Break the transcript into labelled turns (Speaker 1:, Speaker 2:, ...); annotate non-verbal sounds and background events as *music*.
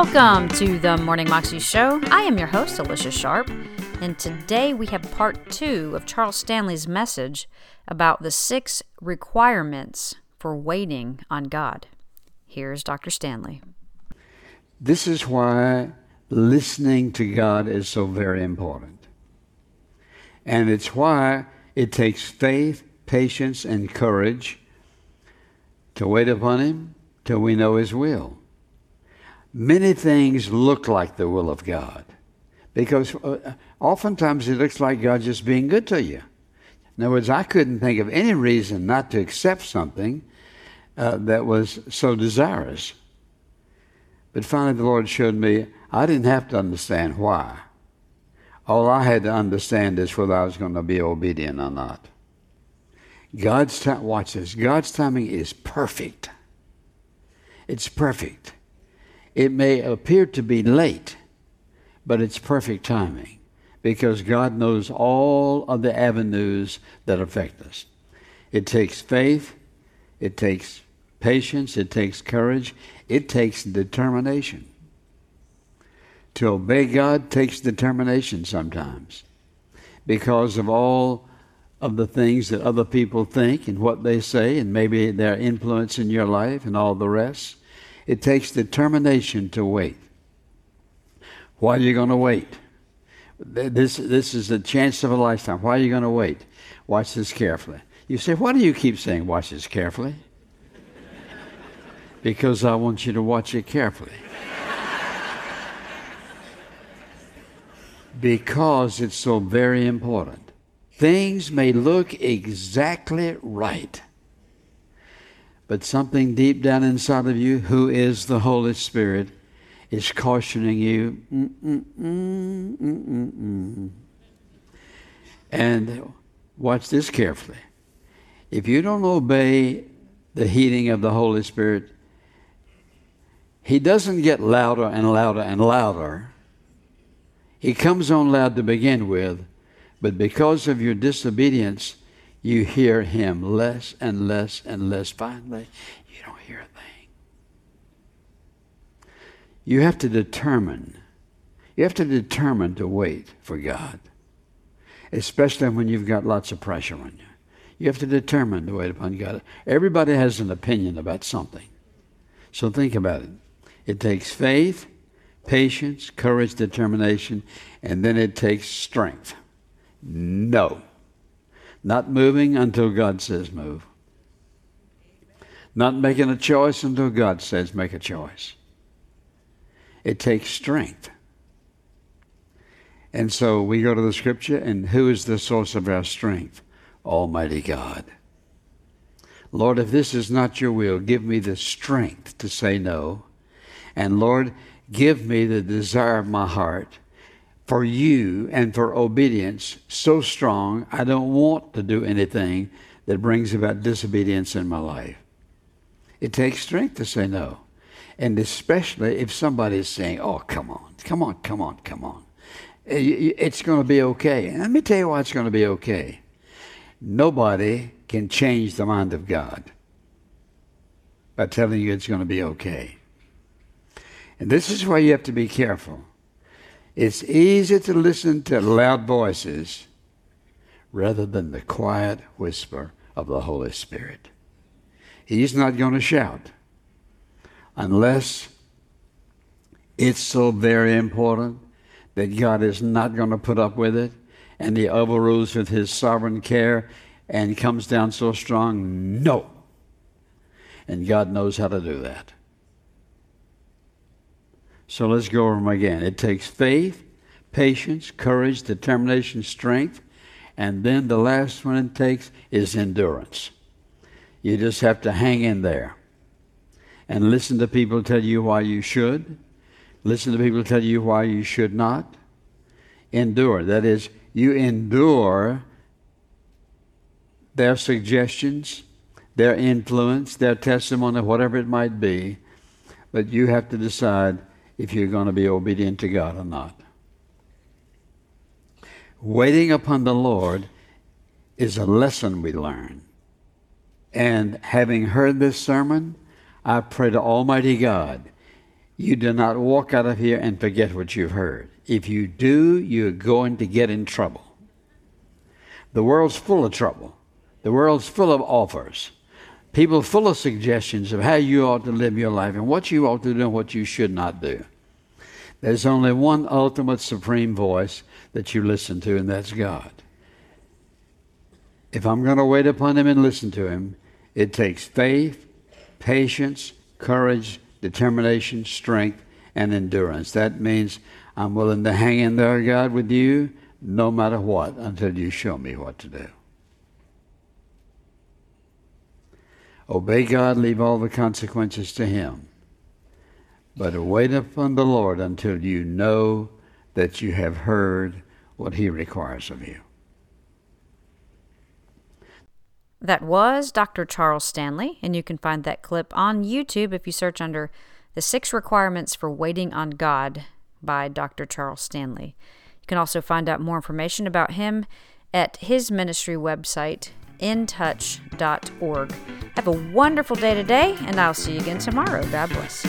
Speaker 1: Welcome to the Morning Moxie Show. I am your host, Alicia Sharp, and today we have part two of Charles Stanley's message about the six requirements for waiting on God. Here's Dr. Stanley.
Speaker 2: This is why listening to God is so very important. And it's why it takes faith, patience, and courage to wait upon Him till we know His will many things look like the will of God because uh, oftentimes it looks like God just being good to you. In other words, I couldn't think of any reason not to accept something uh, that was so desirous. But finally, the Lord showed me I didn't have to understand why. All I had to understand is whether I was going to be obedient or not. God's time, watch this. God's timing is perfect. It's perfect. It may appear to be late, but it's perfect timing because God knows all of the avenues that affect us. It takes faith, it takes patience, it takes courage, it takes determination. To obey God takes determination sometimes because of all of the things that other people think and what they say, and maybe their influence in your life and all the rest. It takes determination to wait. Why are you going to wait? This, this is a chance of a lifetime. Why are you going to wait? Watch this carefully. You say, why do you keep saying watch this carefully? *laughs* because I want you to watch it carefully. *laughs* because it's so very important. Things may look exactly right but something deep down inside of you, who is the Holy Spirit, is cautioning you. Mm, mm, mm, and watch this carefully. If you don't obey the heeding of the Holy Spirit, He doesn't get louder and louder and louder. He comes on loud to begin with, but because of your disobedience, you hear him less and less and less. Finally, you don't hear a thing. You have to determine. You have to determine to wait for God, especially when you've got lots of pressure on you. You have to determine to wait upon God. Everybody has an opinion about something. So think about it. It takes faith, patience, courage, determination, and then it takes strength. No. Not moving until God says move. Not making a choice until God says make a choice. It takes strength. And so we go to the scripture, and who is the source of our strength? Almighty God. Lord, if this is not your will, give me the strength to say no. And Lord, give me the desire of my heart for you and for obedience so strong, I don't want to do anything that brings about disobedience in my life. It takes strength to say no. And especially if somebody is saying, oh, come on, come on, come on, come on. Eh, it's going to be okay. Let me tell you why it's going to be okay. Nobody can change the mind of God by telling you it's going to be okay. And this is why you have to be careful. It's easy to listen to loud voices rather than the quiet whisper of the Holy Spirit. He's not going to shout unless it's so very important that God is not going to put up with it and he overrules with his sovereign care and comes down so strong. No. And God knows how to do that. So let's go over them again. It takes faith, patience, courage, determination, strength, and then the last one it takes is endurance. You just have to hang in there and listen to people tell you why you should, listen to people tell you why you should not. Endure. That is, you endure their suggestions, their influence, their testimony, whatever it might be, but you have to decide if you're going to be obedient to God or not. Waiting upon the Lord is a lesson we learn. And having heard this sermon, I pray to Almighty God, you do not walk out of here and forget what you've heard. If you do, you're going to get in trouble. The world's full of trouble. The world's full of offers. People full of suggestions of how you ought to live your life and what you ought to do and what you should not do. There's only one ultimate supreme voice that you listen to, and that's God. If I'm going to wait upon Him and listen to Him, it takes faith, patience, courage, determination, strength, and endurance. That means I'm willing to hang in there, God, with you no matter what until you show me what to do. Obey God, leave all the consequences to Him. But wait upon the Lord until you know that you have heard what He requires of you.
Speaker 1: That was Dr. Charles Stanley, and you can find that clip on YouTube if you search under The Six Requirements for Waiting on God by Dr. Charles Stanley. You can also find out more information about him at his ministry website, intouch.org. Have a wonderful day today, and I'll see you again tomorrow. God bless.